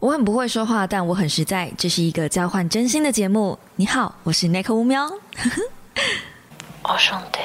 我很不会说话，但我很实在。这是一个交换真心的节目。你好，我是 Nick 乌喵。我兄弟。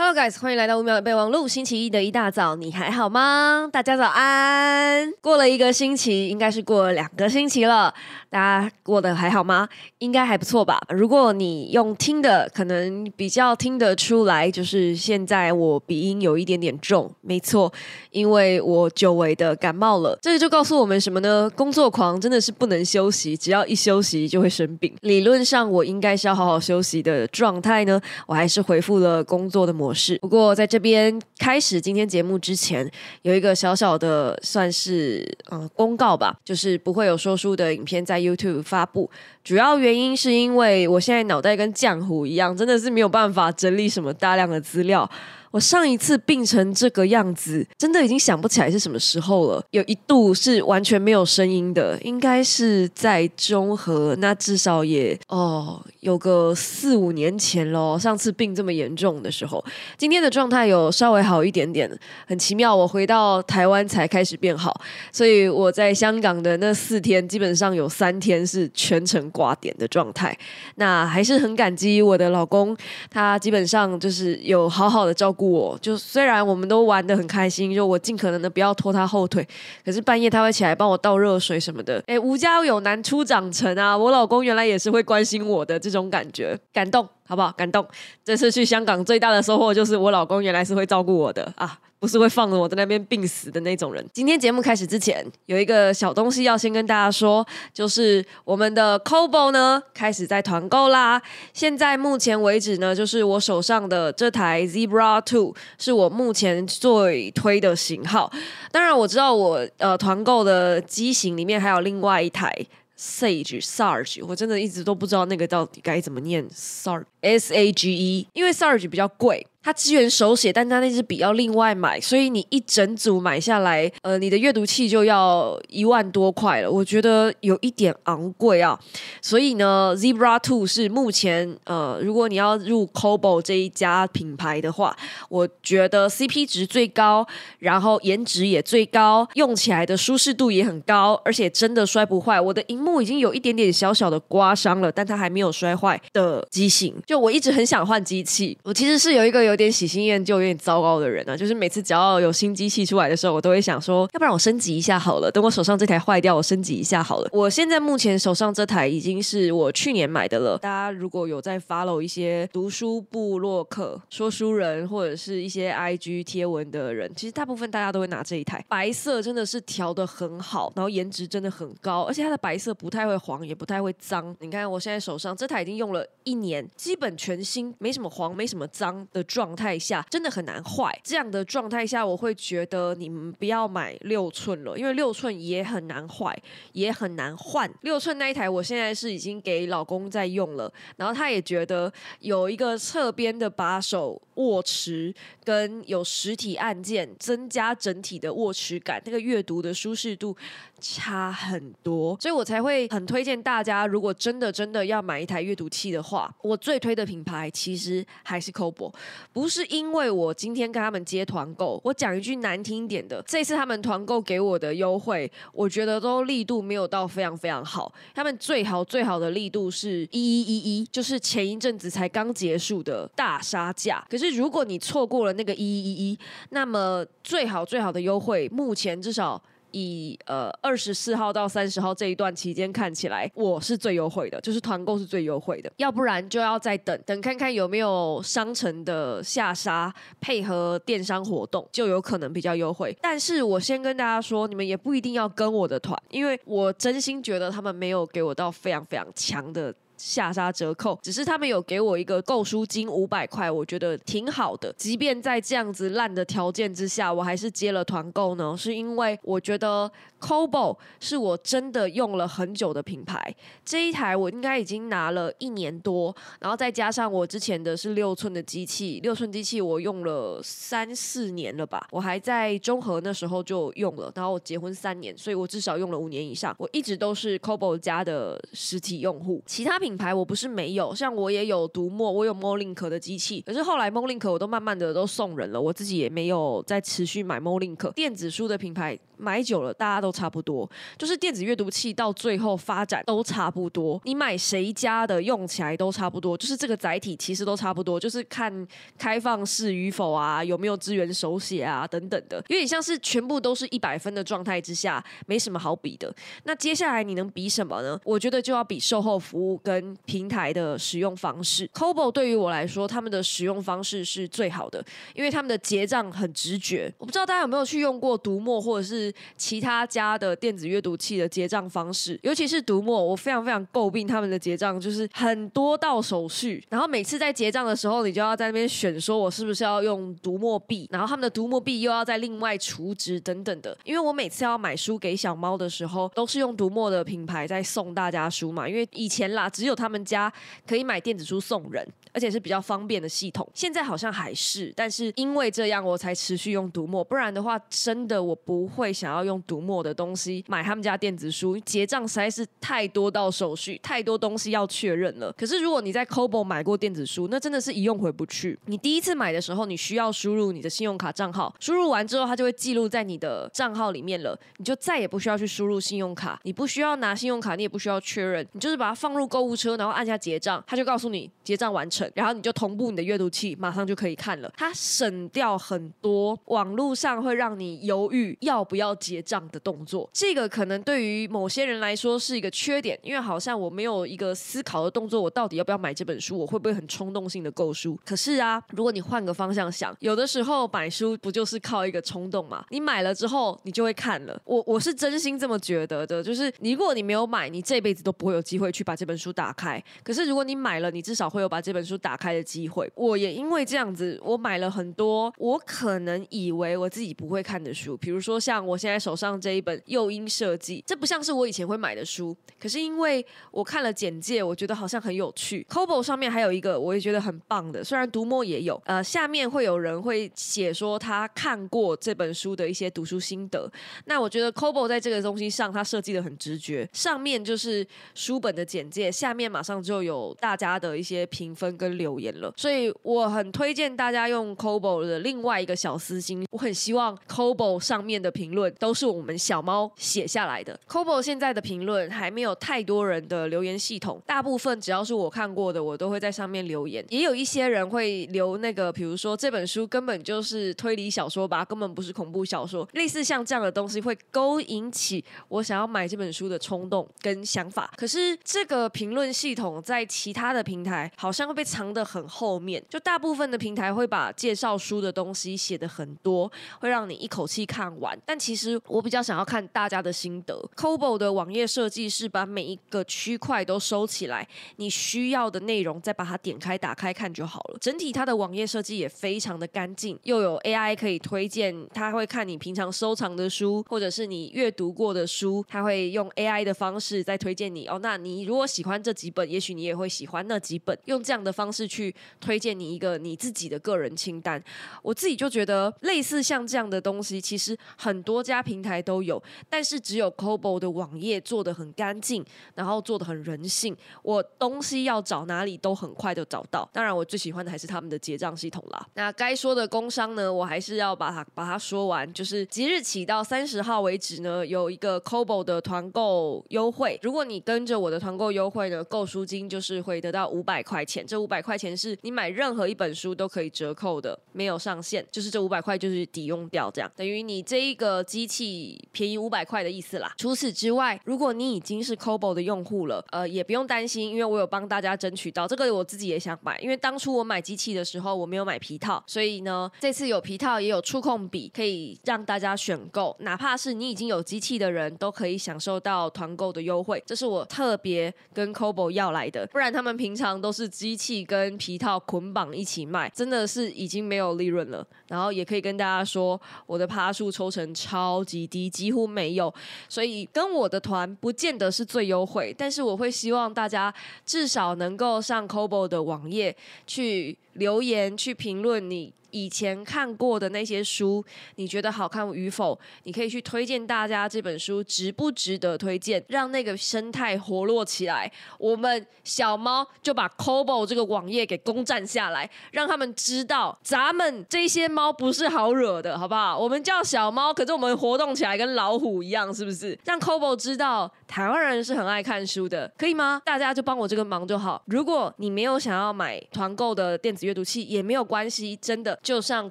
Hello guys，欢迎来到五秒的备忘录。星期一的一大早，你还好吗？大家早安。过了一个星期，应该是过了两个星期了。大家过得还好吗？应该还不错吧。如果你用听的，可能比较听得出来，就是现在我鼻音有一点点重。没错，因为我久违的感冒了。这就告诉我们什么呢？工作狂真的是不能休息，只要一休息就会生病。理论上我应该是要好好休息的状态呢，我还是回复了工作的模式。不过在这边开始今天节目之前，有一个小小的算是嗯公告吧，就是不会有说书的影片在。YouTube 发布，主要原因是因为我现在脑袋跟浆糊一样，真的是没有办法整理什么大量的资料。我上一次病成这个样子，真的已经想不起来是什么时候了。有一度是完全没有声音的，应该是在中和，那至少也哦有个四五年前咯。上次病这么严重的时候，今天的状态有稍微好一点点，很奇妙。我回到台湾才开始变好，所以我在香港的那四天，基本上有三天是全程挂点的状态。那还是很感激我的老公，他基本上就是有好好的照顾。我就虽然我们都玩的很开心，就我尽可能的不要拖他后腿，可是半夜他会起来帮我倒热水什么的。哎，吴家有男初长成啊，我老公原来也是会关心我的这种感觉，感动好不好？感动。这次去香港最大的收获就是我老公原来是会照顾我的啊。不是会放着我在那边病死的那种人。今天节目开始之前，有一个小东西要先跟大家说，就是我们的 c o b o 呢开始在团购啦。现在目前为止呢，就是我手上的这台 Zebra Two 是我目前最推的型号。当然我知道我呃团购的机型里面还有另外一台 Sage Sarge，我真的一直都不知道那个到底该怎么念 Sarge S A G E，因为 Sarge 比较贵。它支援手写，但它那支笔要另外买，所以你一整组买下来，呃，你的阅读器就要一万多块了，我觉得有一点昂贵啊。所以呢，Zebra Two 是目前呃，如果你要入 Kobo 这一家品牌的话，我觉得 CP 值最高，然后颜值也最高，用起来的舒适度也很高，而且真的摔不坏。我的荧幕已经有一点点小小的刮伤了，但它还没有摔坏的机型。就我一直很想换机器，我其实是有一个有。点喜新厌旧、有点糟糕的人啊，就是每次只要有新机器出来的时候，我都会想说，要不然我升级一下好了。等我手上这台坏掉，我升级一下好了。我现在目前手上这台已经是我去年买的了。大家如果有在 follow 一些读书部落客、说书人或者是一些 IG 贴文的人，其实大部分大家都会拿这一台。白色真的是调的很好，然后颜值真的很高，而且它的白色不太会黄，也不太会脏。你看我现在手上这台已经用了一年，基本全新，没什么黄，没什么脏的状。态下真的很难坏，这样的状态下我会觉得你们不要买六寸了，因为六寸也很难坏，也很难换。六寸那一台我现在是已经给老公在用了，然后他也觉得有一个侧边的把手握持跟有实体按键，增加整体的握持感，那个阅读的舒适度差很多，所以我才会很推荐大家，如果真的真的要买一台阅读器的话，我最推的品牌其实还是 COBO，。不是因为我今天跟他们接团购，我讲一句难听点的，这次他们团购给我的优惠，我觉得都力度没有到非常非常好。他们最好最好的力度是一一一一，就是前一阵子才刚结束的大杀价。可是如果你错过了那个一一一一，那么最好最好的优惠，目前至少。以呃二十四号到三十号这一段期间看起来，我是最优惠的，就是团购是最优惠的，要不然就要再等等看看有没有商城的下杀配合电商活动，就有可能比较优惠。但是我先跟大家说，你们也不一定要跟我的团，因为我真心觉得他们没有给我到非常非常强的。下杀折扣，只是他们有给我一个购书金五百块，我觉得挺好的。即便在这样子烂的条件之下，我还是接了团购呢，是因为我觉得 Cobo 是我真的用了很久的品牌。这一台我应该已经拿了一年多，然后再加上我之前的是六寸的机器，六寸机器我用了三四年了吧。我还在中和那时候就用了，然后我结婚三年，所以我至少用了五年以上。我一直都是 Cobo 家的实体用户，其他品。品牌我不是没有，像我也有读墨，我有 Molink 的机器，可是后来 Molink 我都慢慢的都送人了，我自己也没有再持续买 Molink 电子书的品牌。买久了大家都差不多，就是电子阅读器到最后发展都差不多，你买谁家的用起来都差不多，就是这个载体其实都差不多，就是看开放式与否啊，有没有支援手写啊等等的，有点像是全部都是一百分的状态之下，没什么好比的。那接下来你能比什么呢？我觉得就要比售后服务跟平台的使用方式。Kobo 对于我来说，他们的使用方式是最好的，因为他们的结账很直觉。我不知道大家有没有去用过读墨或者是其他家的电子阅读器的结账方式，尤其是读墨，我非常非常诟病他们的结账，就是很多道手续，然后每次在结账的时候，你就要在那边选，说我是不是要用读墨币，然后他们的读墨币又要再另外储值等等的。因为我每次要买书给小猫的时候，都是用读墨的品牌在送大家书嘛，因为以前啦，只有他们家可以买电子书送人。而且是比较方便的系统，现在好像还是，但是因为这样我才持续用读墨，不然的话，真的我不会想要用读墨的东西买他们家电子书，结账实在是太多道手续，太多东西要确认了。可是如果你在 Kobo 买过电子书，那真的是一用回不去。你第一次买的时候，你需要输入你的信用卡账号，输入完之后，它就会记录在你的账号里面了，你就再也不需要去输入信用卡，你不需要拿信用卡，你也不需要确认，你就是把它放入购物车，然后按下结账，它就告诉你结账完成。然后你就同步你的阅读器，马上就可以看了。它省掉很多网络上会让你犹豫要不要结账的动作。这个可能对于某些人来说是一个缺点，因为好像我没有一个思考的动作，我到底要不要买这本书？我会不会很冲动性的购书？可是啊，如果你换个方向想，有的时候买书不就是靠一个冲动嘛？你买了之后，你就会看了。我我是真心这么觉得的，就是你如果你没有买，你这辈子都不会有机会去把这本书打开。可是如果你买了，你至少会有把这本书。打开的机会，我也因为这样子，我买了很多我可能以为我自己不会看的书，比如说像我现在手上这一本《诱因设计》，这不像是我以前会买的书，可是因为我看了简介，我觉得好像很有趣。Kobo 上面还有一个我也觉得很棒的，虽然读墨也有，呃，下面会有人会写说他看过这本书的一些读书心得。那我觉得 Kobo 在这个东西上，它设计的很直觉，上面就是书本的简介，下面马上就有大家的一些评分跟。留言了，所以我很推荐大家用 Kobo 的另外一个小私心，我很希望 Kobo 上面的评论都是我们小猫写下来的。Kobo 现在的评论还没有太多人的留言系统，大部分只要是我看过的，我都会在上面留言。也有一些人会留那个，比如说这本书根本就是推理小说吧，根本不是恐怖小说，类似像这样的东西会勾引起我想要买这本书的冲动跟想法。可是这个评论系统在其他的平台好像会被藏。的很后面，就大部分的平台会把介绍书的东西写的很多，会让你一口气看完。但其实我比较想要看大家的心得。Kobo 的网页设计是把每一个区块都收起来，你需要的内容再把它点开打开看就好了。整体它的网页设计也非常的干净，又有 AI 可以推荐，它会看你平常收藏的书，或者是你阅读过的书，它会用 AI 的方式再推荐你。哦，那你如果喜欢这几本，也许你也会喜欢那几本。用这样的方式。去推荐你一个你自己的个人清单，我自己就觉得类似像这样的东西，其实很多家平台都有，但是只有 Cobo 的网页做的很干净，然后做的很人性，我东西要找哪里都很快就找到。当然，我最喜欢的还是他们的结账系统啦。那该说的工商呢，我还是要把它把它说完，就是即日起到三十号为止呢，有一个 Cobo 的团购优惠，如果你跟着我的团购优惠呢，购书金就是会得到五百块钱，这五百。块钱是你买任何一本书都可以折扣的，没有上限，就是这五百块就是抵用掉，这样等于你这一个机器便宜五百块的意思啦。除此之外，如果你已经是 c o b o 的用户了，呃，也不用担心，因为我有帮大家争取到这个，我自己也想买，因为当初我买机器的时候我没有买皮套，所以呢，这次有皮套也有触控笔可以让大家选购，哪怕是你已经有机器的人都可以享受到团购的优惠，这是我特别跟 c o b o 要来的，不然他们平常都是机器跟皮套捆绑一起卖，真的是已经没有利润了。然后也可以跟大家说，我的趴数抽成超级低，几乎没有。所以跟我的团不见得是最优惠，但是我会希望大家至少能够上 cobo 的网页去。留言去评论你。以前看过的那些书，你觉得好看与否？你可以去推荐大家这本书值不值得推荐，让那个生态活络起来。我们小猫就把 Kobo 这个网页给攻占下来，让他们知道咱们这些猫不是好惹的，好不好？我们叫小猫，可是我们活动起来跟老虎一样，是不是？让 Kobo 知道台湾人是很爱看书的，可以吗？大家就帮我这个忙就好。如果你没有想要买团购的电子阅读器，也没有关系，真的。就上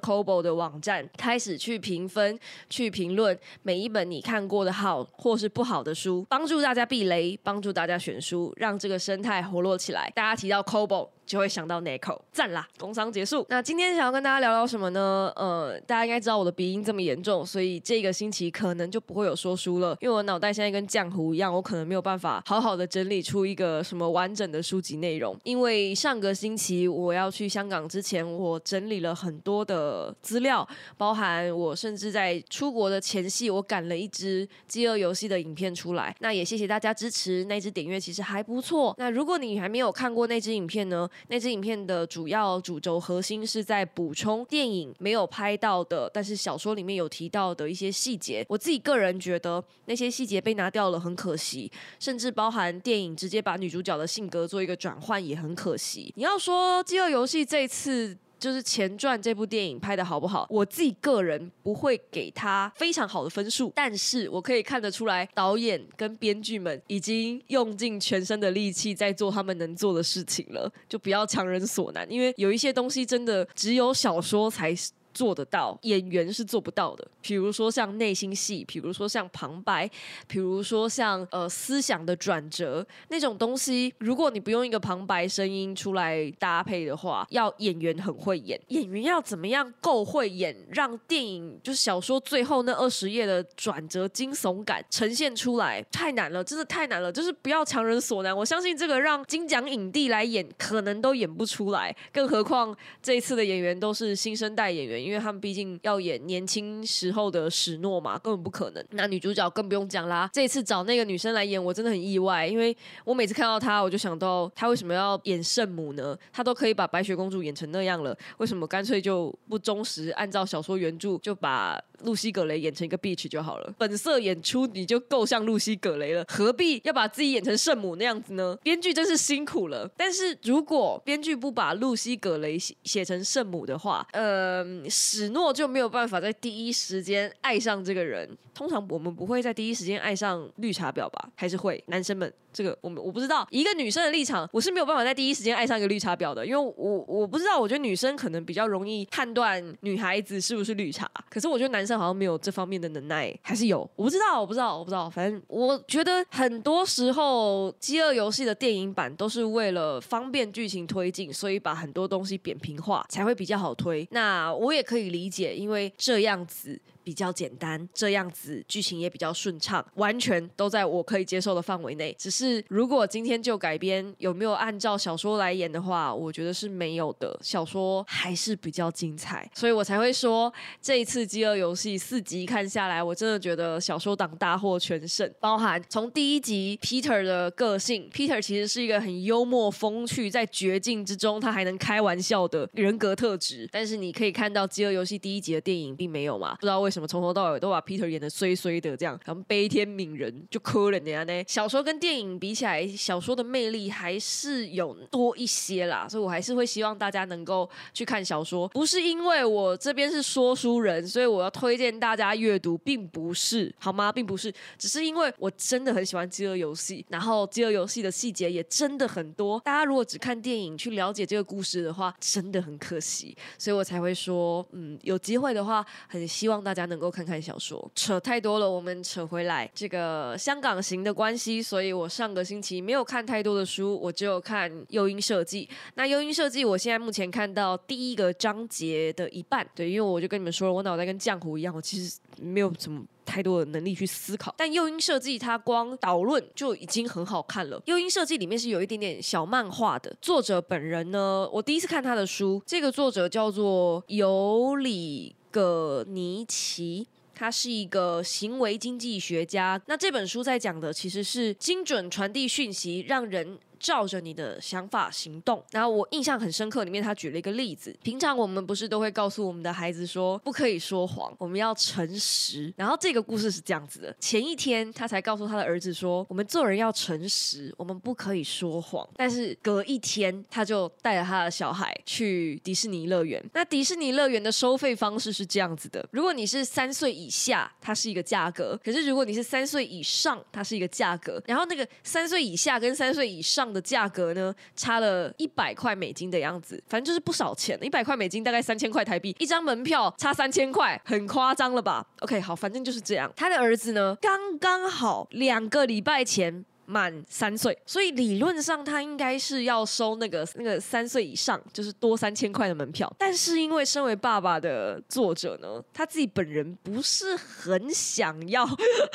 Kobo 的网站，开始去评分、去评论每一本你看过的好或是不好的书，帮助大家避雷，帮助大家选书，让这个生态活络起来。大家提到 Kobo。就会想到 Nico，赞啦！工商结束。那今天想要跟大家聊聊什么呢？呃，大家应该知道我的鼻音这么严重，所以这个星期可能就不会有说书了，因为我脑袋现在跟浆糊一样，我可能没有办法好好的整理出一个什么完整的书籍内容。因为上个星期我要去香港之前，我整理了很多的资料，包含我甚至在出国的前夕，我赶了一支饥饿游戏的影片出来。那也谢谢大家支持，那支点阅其实还不错。那如果你还没有看过那支影片呢？那支影片的主要主轴核心是在补充电影没有拍到的，但是小说里面有提到的一些细节。我自己个人觉得那些细节被拿掉了很可惜，甚至包含电影直接把女主角的性格做一个转换也很可惜。你要说《饥饿游戏》这次。就是前传这部电影拍的好不好？我自己个人不会给他非常好的分数，但是我可以看得出来，导演跟编剧们已经用尽全身的力气在做他们能做的事情了，就不要强人所难，因为有一些东西真的只有小说才是。做得到，演员是做不到的。比如说像内心戏，比如说像旁白，比如说像呃思想的转折那种东西，如果你不用一个旁白声音出来搭配的话，要演员很会演，演员要怎么样够会演，让电影就是小说最后那二十页的转折惊悚感呈现出来，太难了，真的太难了。就是不要强人所难，我相信这个让金奖影帝来演，可能都演不出来，更何况这一次的演员都是新生代演员。因为他们毕竟要演年轻时候的史诺嘛，根本不可能。那女主角更不用讲啦。这次找那个女生来演，我真的很意外，因为我每次看到她，我就想到她为什么要演圣母呢？她都可以把白雪公主演成那样了，为什么干脆就不忠实按照小说原著，就把露西·葛雷演成一个 bitch 就好了？本色演出你就够像露西·葛雷了，何必要把自己演成圣母那样子呢？编剧真是辛苦了。但是如果编剧不把露西·葛雷写写成圣母的话，呃。史诺就没有办法在第一时间爱上这个人。通常我们不会在第一时间爱上绿茶婊吧？还是会？男生们，这个我们我不知道。一个女生的立场，我是没有办法在第一时间爱上一个绿茶婊的，因为我我不知道。我觉得女生可能比较容易判断女孩子是不是绿茶，可是我觉得男生好像没有这方面的能耐，还是有？我不知道，我不知道，我不知道。反正我觉得很多时候，《饥饿游戏》的电影版都是为了方便剧情推进，所以把很多东西扁平化，才会比较好推。那我也。可以理解，因为这样子。比较简单，这样子剧情也比较顺畅，完全都在我可以接受的范围内。只是如果今天就改编，有没有按照小说来演的话，我觉得是没有的。小说还是比较精彩，所以我才会说这一次《饥饿游戏》四集看下来，我真的觉得小说党大获全胜。包含从第一集 Peter 的个性，Peter 其实是一个很幽默风趣，在绝境之中他还能开玩笑的人格特质。但是你可以看到《饥饿游戏》第一集的电影并没有嘛？不知道为什么。什么从头到尾都把 Peter 演的衰衰的这样，然后悲天悯人就可怜家呢？小说跟电影比起来，小说的魅力还是有多一些啦，所以我还是会希望大家能够去看小说。不是因为我这边是说书人，所以我要推荐大家阅读，并不是好吗？并不是，只是因为我真的很喜欢《饥饿游戏》，然后《饥饿游戏》的细节也真的很多。大家如果只看电影去了解这个故事的话，真的很可惜，所以我才会说，嗯，有机会的话，很希望大家。能够看看小说，扯太多了，我们扯回来。这个香港行的关系，所以我上个星期没有看太多的书，我只有看《诱因设计》。那《诱因设计》，我现在目前看到第一个章节的一半。对，因为我就跟你们说了，我脑袋跟浆糊一样，我其实没有什么太多的能力去思考。但《诱因设计》它光导论就已经很好看了，《诱因设计》里面是有一点点小漫画的。作者本人呢，我第一次看他的书，这个作者叫做尤里。葛尼奇，他是一个行为经济学家。那这本书在讲的其实是精准传递讯息，让人照着你的想法行动。然后我印象很深刻，里面他举了一个例子。平常我们不是都会告诉我们的孩子说，不可以说谎，我们要诚实。然后这个故事是这样子的：前一天他才告诉他的儿子说，我们做人要诚实，我们不可以说谎。但是隔一天，他就带着他的小孩去迪士尼乐园。那迪士尼乐园的收费方式是这样子的：如果你是三岁以下，它是一个价格；可是如果你是三岁以上，它是一个价格。然后那个三岁以下跟三岁以上的价格呢，差了一百块美金的样子，反正就是不少钱。一百块美金大概三千块台币，一张门票差三千块，很夸张了吧？OK，好，反正就是这样。他的儿子呢，刚刚好两个礼拜前。满三岁，所以理论上他应该是要收那个那个三岁以上，就是多三千块的门票。但是因为身为爸爸的作者呢，他自己本人不是很想要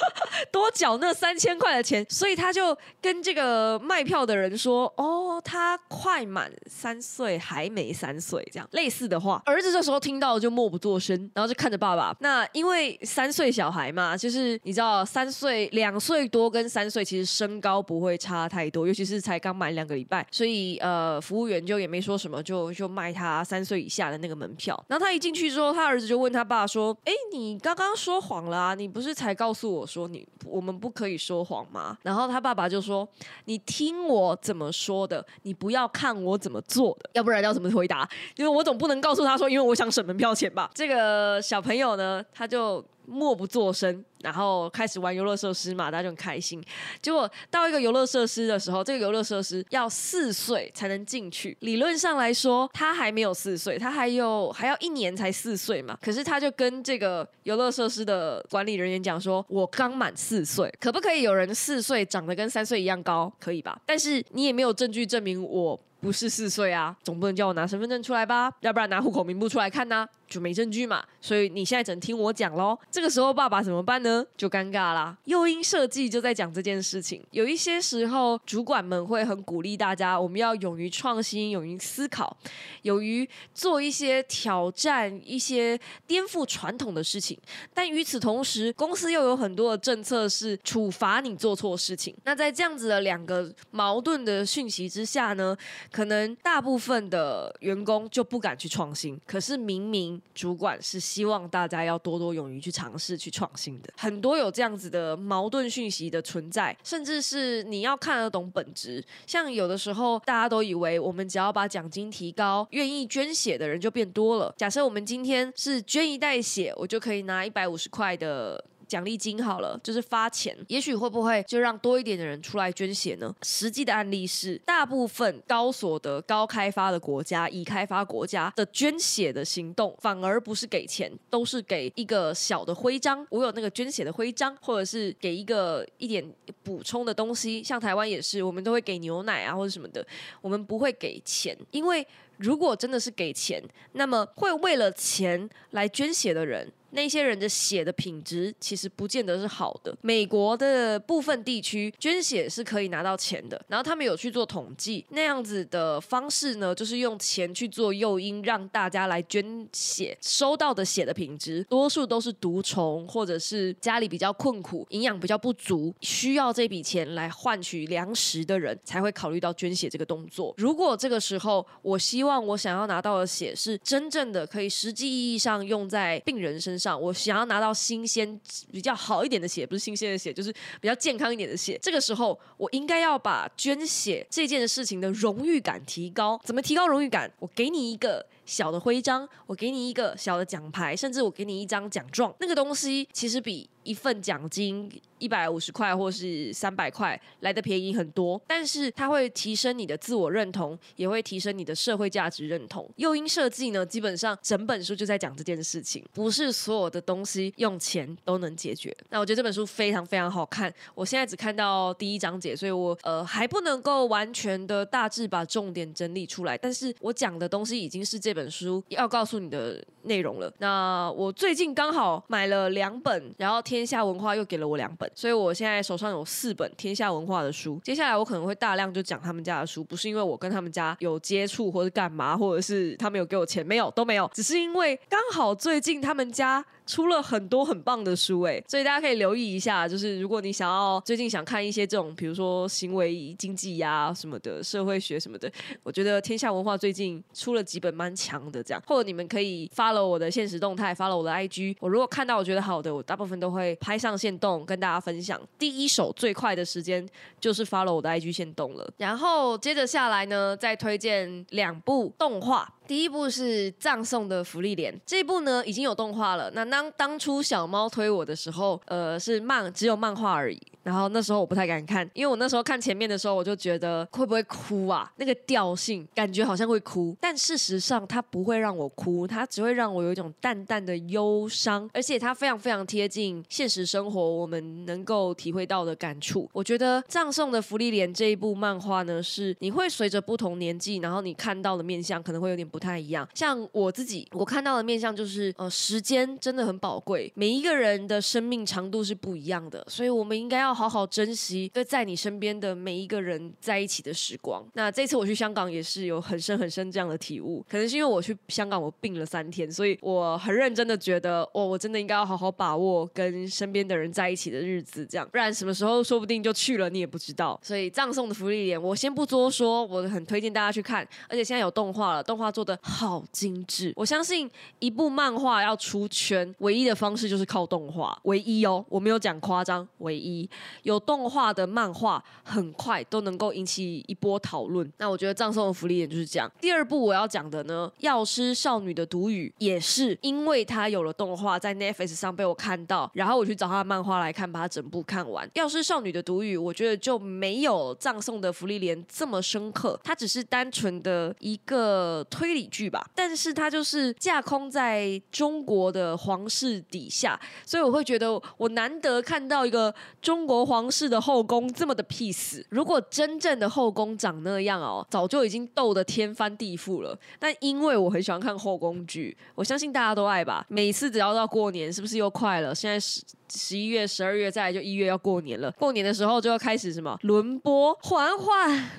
多缴那三千块的钱，所以他就跟这个卖票的人说：“哦，他快满三岁，还没三岁。”这样类似的话，儿子这时候听到就默不作声，然后就看着爸爸。那因为三岁小孩嘛，就是你知道，三岁两岁多跟三岁其实生。高不会差太多，尤其是才刚满两个礼拜，所以呃，服务员就也没说什么，就就卖他三岁以下的那个门票。然后他一进去之后，他儿子就问他爸说：“哎，你刚刚说谎了啊？你不是才告诉我说你我们不可以说谎吗？”然后他爸爸就说：“你听我怎么说的，你不要看我怎么做的，要不然要怎么回答？因为我总不能告诉他说，因为我想省门票钱吧。”这个小朋友呢，他就。默不作声，然后开始玩游乐设施嘛，大家就很开心。结果到一个游乐设施的时候，这个游乐设施要四岁才能进去。理论上来说，他还没有四岁，他还有还要一年才四岁嘛。可是他就跟这个游乐设施的管理人员讲说：“我刚满四岁，可不可以有人四岁长得跟三岁一样高？可以吧？但是你也没有证据证明我不是四岁啊，总不能叫我拿身份证出来吧？要不然拿户口名簿出来看呢？”就没证据嘛，所以你现在只能听我讲喽。这个时候爸爸怎么办呢？就尴尬啦。诱因设计就在讲这件事情。有一些时候，主管们会很鼓励大家，我们要勇于创新，勇于思考，勇于做一些挑战、一些颠覆传统的事情。但与此同时，公司又有很多的政策是处罚你做错事情。那在这样子的两个矛盾的讯息之下呢，可能大部分的员工就不敢去创新。可是明明。主管是希望大家要多多勇于去尝试、去创新的。很多有这样子的矛盾讯息的存在，甚至是你要看得懂本质。像有的时候，大家都以为我们只要把奖金提高，愿意捐血的人就变多了。假设我们今天是捐一袋血，我就可以拿一百五十块的。奖励金好了，就是发钱，也许会不会就让多一点的人出来捐血呢？实际的案例是，大部分高所得、高开发的国家、已开发国家的捐血的行动，反而不是给钱，都是给一个小的徽章。我有那个捐血的徽章，或者是给一个一点补充的东西。像台湾也是，我们都会给牛奶啊或者什么的，我们不会给钱，因为如果真的是给钱，那么会为了钱来捐血的人。那些人的血的品质其实不见得是好的。美国的部分地区捐血是可以拿到钱的，然后他们有去做统计，那样子的方式呢，就是用钱去做诱因，让大家来捐血。收到的血的品质，多数都是毒虫，或者是家里比较困苦、营养比较不足，需要这笔钱来换取粮食的人，才会考虑到捐血这个动作。如果这个时候，我希望我想要拿到的血是真正的可以实际意义上用在病人身上。我想要拿到新鲜、比较好一点的血，不是新鲜的血，就是比较健康一点的血。这个时候，我应该要把捐血这件事情的荣誉感提高。怎么提高荣誉感？我给你一个小的徽章，我给你一个小的奖牌，甚至我给你一张奖状。那个东西其实比。一份奖金一百五十块或是三百块来的便宜很多，但是它会提升你的自我认同，也会提升你的社会价值认同。诱因设计呢，基本上整本书就在讲这件事情，不是所有的东西用钱都能解决。那我觉得这本书非常非常好看，我现在只看到第一章节，所以我呃还不能够完全的大致把重点整理出来，但是我讲的东西已经是这本书要告诉你的内容了。那我最近刚好买了两本，然后。天下文化又给了我两本，所以我现在手上有四本天下文化的书。接下来我可能会大量就讲他们家的书，不是因为我跟他们家有接触或者干嘛，或者是他们有给我钱，没有都没有，只是因为刚好最近他们家出了很多很棒的书哎，所以大家可以留意一下，就是如果你想要最近想看一些这种，比如说行为经济呀什么的，社会学什么的，我觉得天下文化最近出了几本蛮强的，这样，或者你们可以发了我的现实动态，发了我的 IG，我如果看到我觉得好的，我大部分都会拍上线动跟大家分享。第一手最快的时间就是发了我的 IG 线动了，然后接着下来呢，再推荐两部动画。第一部是《葬送的福利莲》，这一部呢已经有动画了。那当当初小猫推我的时候，呃，是漫只有漫画而已。然后那时候我不太敢看，因为我那时候看前面的时候，我就觉得会不会哭啊？那个调性感觉好像会哭，但事实上它不会让我哭，它只会让我有一种淡淡的忧伤，而且它非常非常贴近现实生活我们能够体会到的感触。我觉得《葬送的福利莲》这一部漫画呢，是你会随着不同年纪，然后你看到的面相可能会有点不太一样。像我自己，我看到的面相就是，呃，时间真的很宝贵，每一个人的生命长度是不一样的，所以我们应该要。好好珍惜跟在你身边的每一个人在一起的时光。那这次我去香港也是有很深很深这样的体悟。可能是因为我去香港我病了三天，所以我很认真的觉得，哦，我真的应该要好好把握跟身边的人在一起的日子，这样不然什么时候说不定就去了你也不知道。所以葬送的福利点我先不多说，我很推荐大家去看。而且现在有动画了，动画做的好精致。我相信一部漫画要出圈，唯一的方式就是靠动画，唯一哦，我没有讲夸张，唯一。有动画的漫画很快都能够引起一波讨论。那我觉得葬送的福利点就是这样。第二部我要讲的呢，《药师少女的毒语》也是因为它有了动画，在 Netflix 上被我看到，然后我去找它的漫画来看，把它整部看完。《药师少女的毒语》我觉得就没有葬送的福利连这么深刻，它只是单纯的一个推理剧吧。但是它就是架空在中国的皇室底下，所以我会觉得我难得看到一个中国。国皇室的后宫这么的 peace，如果真正的后宫长那样哦，早就已经斗得天翻地覆了。但因为我很喜欢看后宫剧，我相信大家都爱吧。每次只要到过年，是不是又快了？现在是。十一月、十二月，再来就一月要过年了。过年的时候就要开始什么轮播嬛嬛，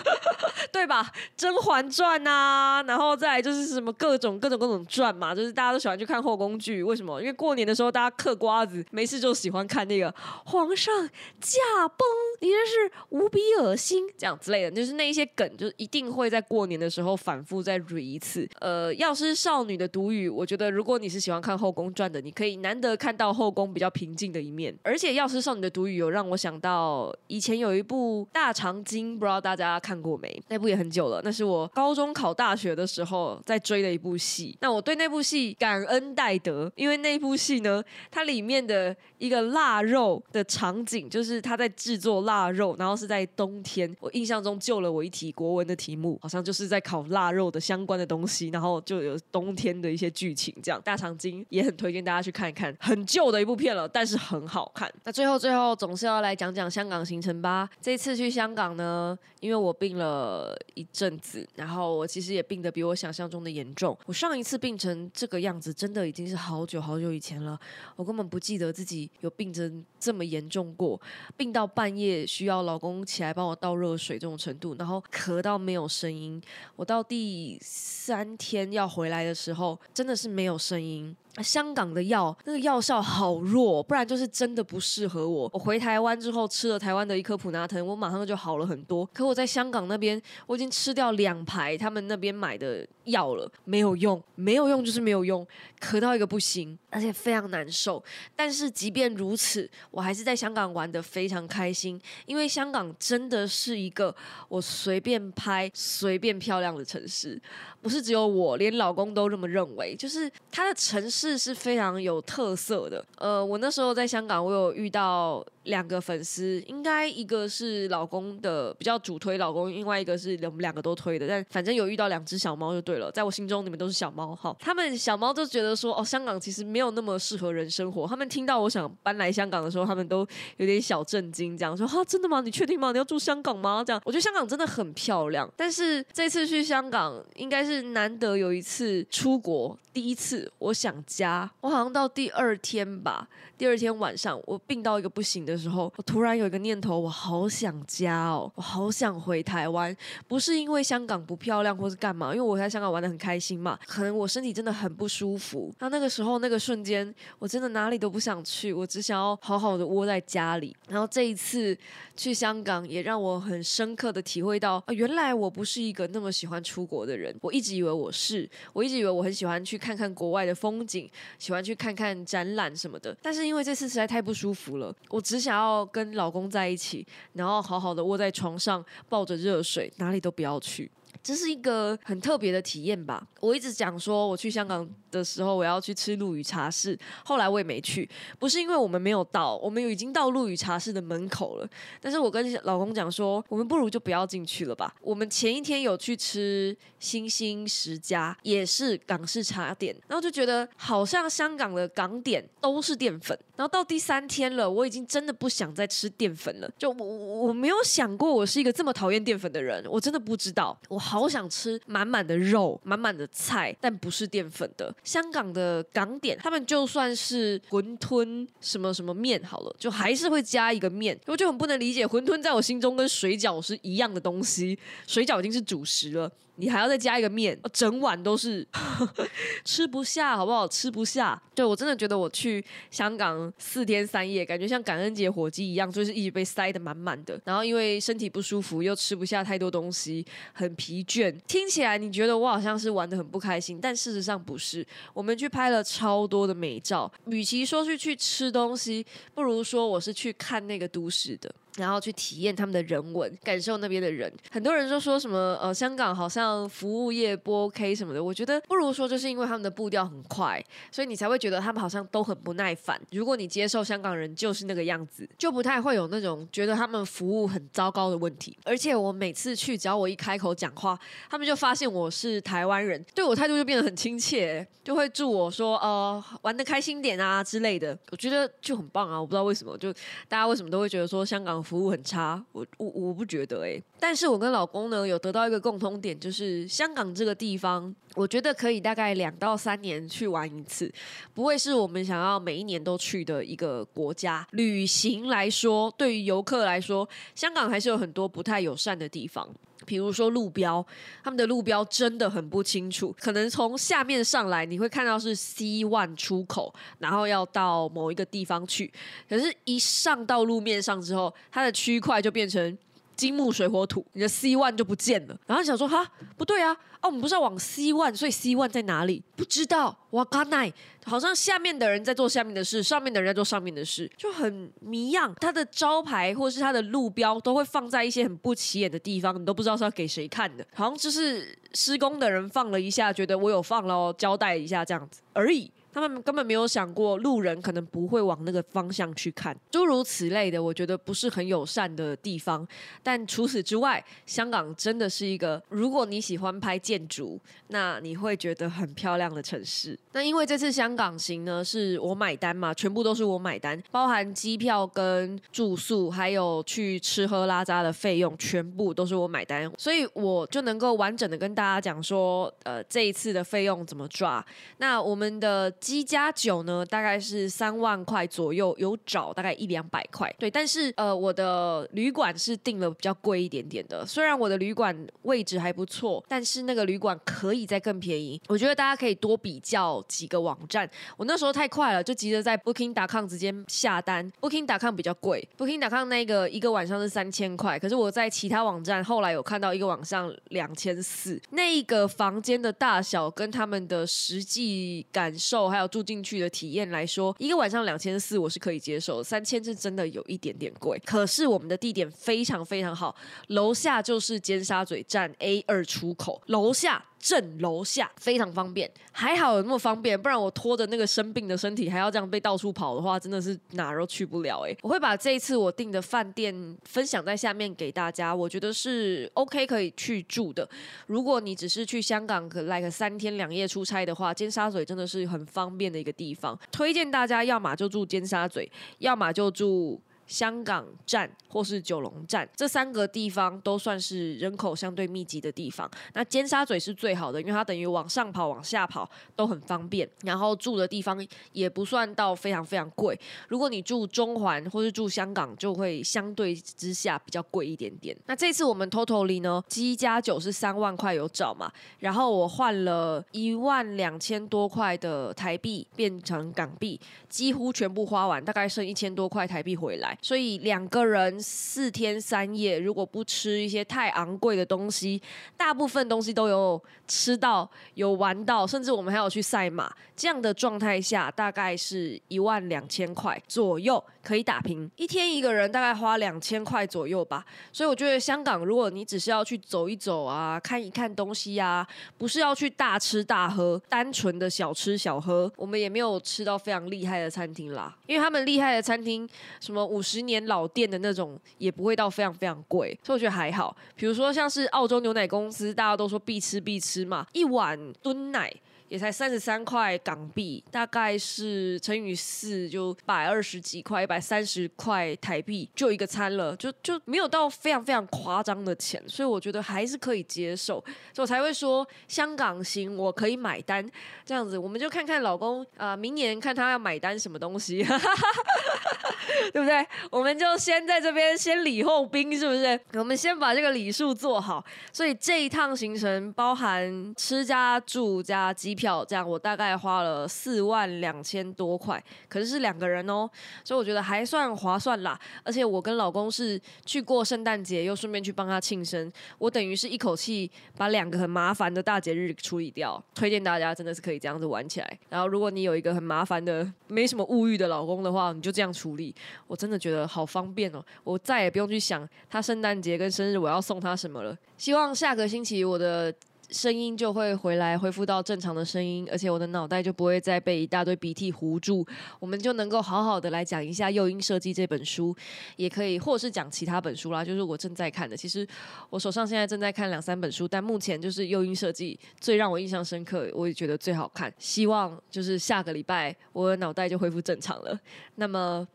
对吧？《甄嬛传》呐，然后再来就是什么各种各种各种传嘛，就是大家都喜欢去看后宫剧。为什么？因为过年的时候大家嗑瓜子，没事就喜欢看那个皇上驾崩，你真是无比恶心，这样之类的，就是那一些梗，就一定会在过年的时候反复再 re 一次。呃，药师少女的毒语，我觉得如果你是喜欢看后宫传的，你可以难得看到后宫比较。平静的一面，而且《药师少女的毒语》有让我想到以前有一部《大长今》，不知道大家看过没？那部也很久了，那是我高中考大学的时候在追的一部戏。那我对那部戏感恩戴德，因为那部戏呢，它里面的一个腊肉的场景，就是他在制作腊肉，然后是在冬天。我印象中救了我一题国文的题目，好像就是在考腊肉的相关的东西，然后就有冬天的一些剧情。这样《大长今》也很推荐大家去看一看，很旧的一部片。但是很好看。那最后最后总是要来讲讲香港行程吧。这次去香港呢，因为我病了一阵子，然后我其实也病得比我想象中的严重。我上一次病成这个样子，真的已经是好久好久以前了。我根本不记得自己有病成这么严重过，病到半夜需要老公起来帮我倒热水这种程度，然后咳到没有声音。我到第三天要回来的时候，真的是没有声音。香港的药那个药效好弱，不然就是真的不适合我。我回台湾之后吃了台湾的一颗普拿疼，我马上就好了很多。可我在香港那边，我已经吃掉两排他们那边买的药了，没有用，没有用就是没有用，咳到一个不行，而且非常难受。但是即便如此，我还是在香港玩的非常开心，因为香港真的是一个我随便拍随便漂亮的城市，不是只有我，连老公都这么认为，就是它的城市。是非常有特色的。呃，我那时候在香港，我有遇到。两个粉丝，应该一个是老公的比较主推老公，另外一个是我们两个都推的。但反正有遇到两只小猫就对了，在我心中你们都是小猫哈。他们小猫就觉得说，哦，香港其实没有那么适合人生活。他们听到我想搬来香港的时候，他们都有点小震惊，这样说哈，真的吗？你确定吗？你要住香港吗？这样，我觉得香港真的很漂亮。但是这次去香港，应该是难得有一次出国，第一次我想家。我好像到第二天吧，第二天晚上我病到一个不行的。时候，我突然有一个念头，我好想家哦，我好想回台湾。不是因为香港不漂亮或是干嘛，因为我在香港玩的很开心嘛。可能我身体真的很不舒服。那那个时候那个瞬间，我真的哪里都不想去，我只想要好好的窝在家里。然后这一次去香港，也让我很深刻的体会到，啊，原来我不是一个那么喜欢出国的人。我一直以为我是，我一直以为我很喜欢去看看国外的风景，喜欢去看看展览什么的。但是因为这次实在太不舒服了，我只想要跟老公在一起，然后好好的窝在床上，抱着热水，哪里都不要去。这是一个很特别的体验吧。我一直讲说，我去香港的时候，我要去吃陆羽茶室。后来我也没去，不是因为我们没有到，我们已经到陆羽茶室的门口了。但是我跟老公讲说，我们不如就不要进去了吧。我们前一天有去吃星星十家，也是港式茶点，然后就觉得好像香港的港点都是淀粉。然后到第三天了，我已经真的不想再吃淀粉了。就我我没有想过我是一个这么讨厌淀粉的人，我真的不知道我好。想吃满满的肉、满满的菜，但不是淀粉的。香港的港点，他们就算是馄饨什么什么面好了，就还是会加一个面。我就很不能理解，馄饨在我心中跟水饺是一样的东西，水饺已经是主食了。你还要再加一个面，整碗都是 吃不下，好不好？吃不下。对我真的觉得我去香港四天三夜，感觉像感恩节火鸡一样，就是一直被塞得满满的。然后因为身体不舒服，又吃不下太多东西，很疲倦。听起来你觉得我好像是玩的很不开心，但事实上不是。我们去拍了超多的美照，与其说是去吃东西，不如说我是去看那个都市的。然后去体验他们的人文，感受那边的人。很多人就说什么呃，香港好像服务业不 OK 什么的。我觉得不如说，就是因为他们的步调很快，所以你才会觉得他们好像都很不耐烦。如果你接受香港人就是那个样子，就不太会有那种觉得他们服务很糟糕的问题。而且我每次去，只要我一开口讲话，他们就发现我是台湾人，对我态度就变得很亲切，就会祝我说呃玩的开心点啊之类的。我觉得就很棒啊！我不知道为什么，就大家为什么都会觉得说香港。服务很差，我我我不觉得哎，但是我跟老公呢有得到一个共通点，就是香港这个地方，我觉得可以大概两到三年去玩一次，不会是我们想要每一年都去的一个国家。旅行来说，对于游客来说，香港还是有很多不太友善的地方。比如说路标，他们的路标真的很不清楚，可能从下面上来你会看到是 C one 出口，然后要到某一个地方去，可是，一上到路面上之后，它的区块就变成。金木水火土，你的 C one 就不见了。然后想说哈，不对啊，哦，我们不是要往 C one，所以 C one 在哪里？不知道。哇嘎奈，好像下面的人在做下面的事，上面的人在做上面的事，就很迷样。他的招牌或是他的路标都会放在一些很不起眼的地方，你都不知道是要给谁看的。好像就是施工的人放了一下，觉得我有放了，交代一下这样子而已。他们根本没有想过路人可能不会往那个方向去看，诸如此类的，我觉得不是很友善的地方。但除此之外，香港真的是一个，如果你喜欢拍建筑，那你会觉得很漂亮的城市。那因为这次香港行呢，是我买单嘛，全部都是我买单，包含机票跟住宿，还有去吃喝拉撒的费用，全部都是我买单，所以我就能够完整的跟大家讲说，呃，这一次的费用怎么抓。那我们的。机加酒呢，大概是三万块左右，有找大概一两百块。对，但是呃，我的旅馆是订了比较贵一点点的。虽然我的旅馆位置还不错，但是那个旅馆可以再更便宜。我觉得大家可以多比较几个网站。我那时候太快了，就急着在 Booking.com 直接下单。Booking.com 比较贵，Booking.com 那个一个晚上是三千块，可是我在其他网站后来有看到一个晚上两千四。那个房间的大小跟他们的实际感受。还有住进去的体验来说，一个晚上两千四我是可以接受，三千是真的有一点点贵。可是我们的地点非常非常好，楼下就是尖沙咀站 A 二出口，楼下。镇楼下非常方便，还好有那么方便，不然我拖着那个生病的身体还要这样被到处跑的话，真的是哪儿都去不了哎。我会把这一次我订的饭店分享在下面给大家，我觉得是 OK 可以去住的。如果你只是去香港可来个三天两夜出差的话，尖沙咀真的是很方便的一个地方，推荐大家要么就住尖沙咀，要么就住。香港站或是九龙站这三个地方都算是人口相对密集的地方。那尖沙咀是最好的，因为它等于往上跑、往下跑都很方便。然后住的地方也不算到非常非常贵。如果你住中环或是住香港，就会相对之下比较贵一点点。那这次我们 totally 呢，机加酒是三万块有找嘛？然后我换了一万两千多块的台币变成港币，几乎全部花完，大概剩一千多块台币回来。所以两个人四天三夜，如果不吃一些太昂贵的东西，大部分东西都有吃到、有玩到，甚至我们还有去赛马。这样的状态下，大概是一万两千块左右可以打平。一天一个人大概花两千块左右吧。所以我觉得香港，如果你只是要去走一走啊，看一看东西啊，不是要去大吃大喝，单纯的小吃小喝，我们也没有吃到非常厉害的餐厅啦。因为他们厉害的餐厅，什么五。十年老店的那种也不会到非常非常贵，所以我觉得还好。比如说像是澳洲牛奶公司，大家都说必吃必吃嘛，一碗炖奶。也才三十三块港币，大概是乘以四就百二十几块，一百三十块台币就一个餐了，就就没有到非常非常夸张的钱，所以我觉得还是可以接受，所以我才会说香港行我可以买单这样子，我们就看看老公啊，明年看他要买单什么东西，对不对？我们就先在这边先礼后兵，是不是？我们先把这个礼数做好，所以这一趟行程包含吃加住加机。票这样，我大概花了四万两千多块，可是是两个人哦，所以我觉得还算划算啦。而且我跟老公是去过圣诞节，又顺便去帮他庆生，我等于是一口气把两个很麻烦的大节日处理掉。推荐大家真的是可以这样子玩起来。然后如果你有一个很麻烦的、没什么物欲的老公的话，你就这样处理，我真的觉得好方便哦。我再也不用去想他圣诞节跟生日我要送他什么了。希望下个星期我的。声音就会回来，恢复到正常的声音，而且我的脑袋就不会再被一大堆鼻涕糊住，我们就能够好好的来讲一下《诱因设计》这本书，也可以，或是讲其他本书啦。就是我正在看的，其实我手上现在正在看两三本书，但目前就是《诱因设计》最让我印象深刻，我也觉得最好看。希望就是下个礼拜我的脑袋就恢复正常了。那么。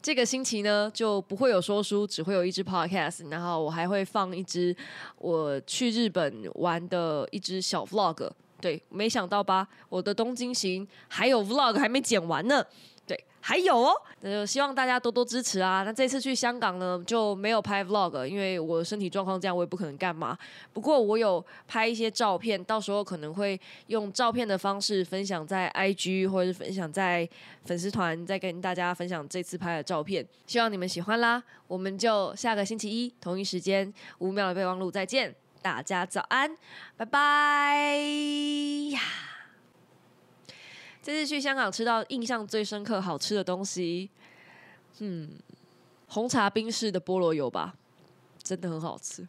这个星期呢就不会有说书，只会有一支 podcast，然后我还会放一支我去日本玩的一支小 vlog。对，没想到吧？我的东京行还有 vlog 还没剪完呢。还有哦，那就希望大家多多支持啊！那这次去香港呢，就没有拍 vlog，因为我身体状况这样，我也不可能干嘛。不过我有拍一些照片，到时候可能会用照片的方式分享在 IG 或者是分享在粉丝团，再跟大家分享这次拍的照片。希望你们喜欢啦！我们就下个星期一同一时间五秒的备忘录再见，大家早安，拜拜呀！这次去香港吃到印象最深刻好吃的东西，嗯，红茶冰室的菠萝油吧，真的很好吃。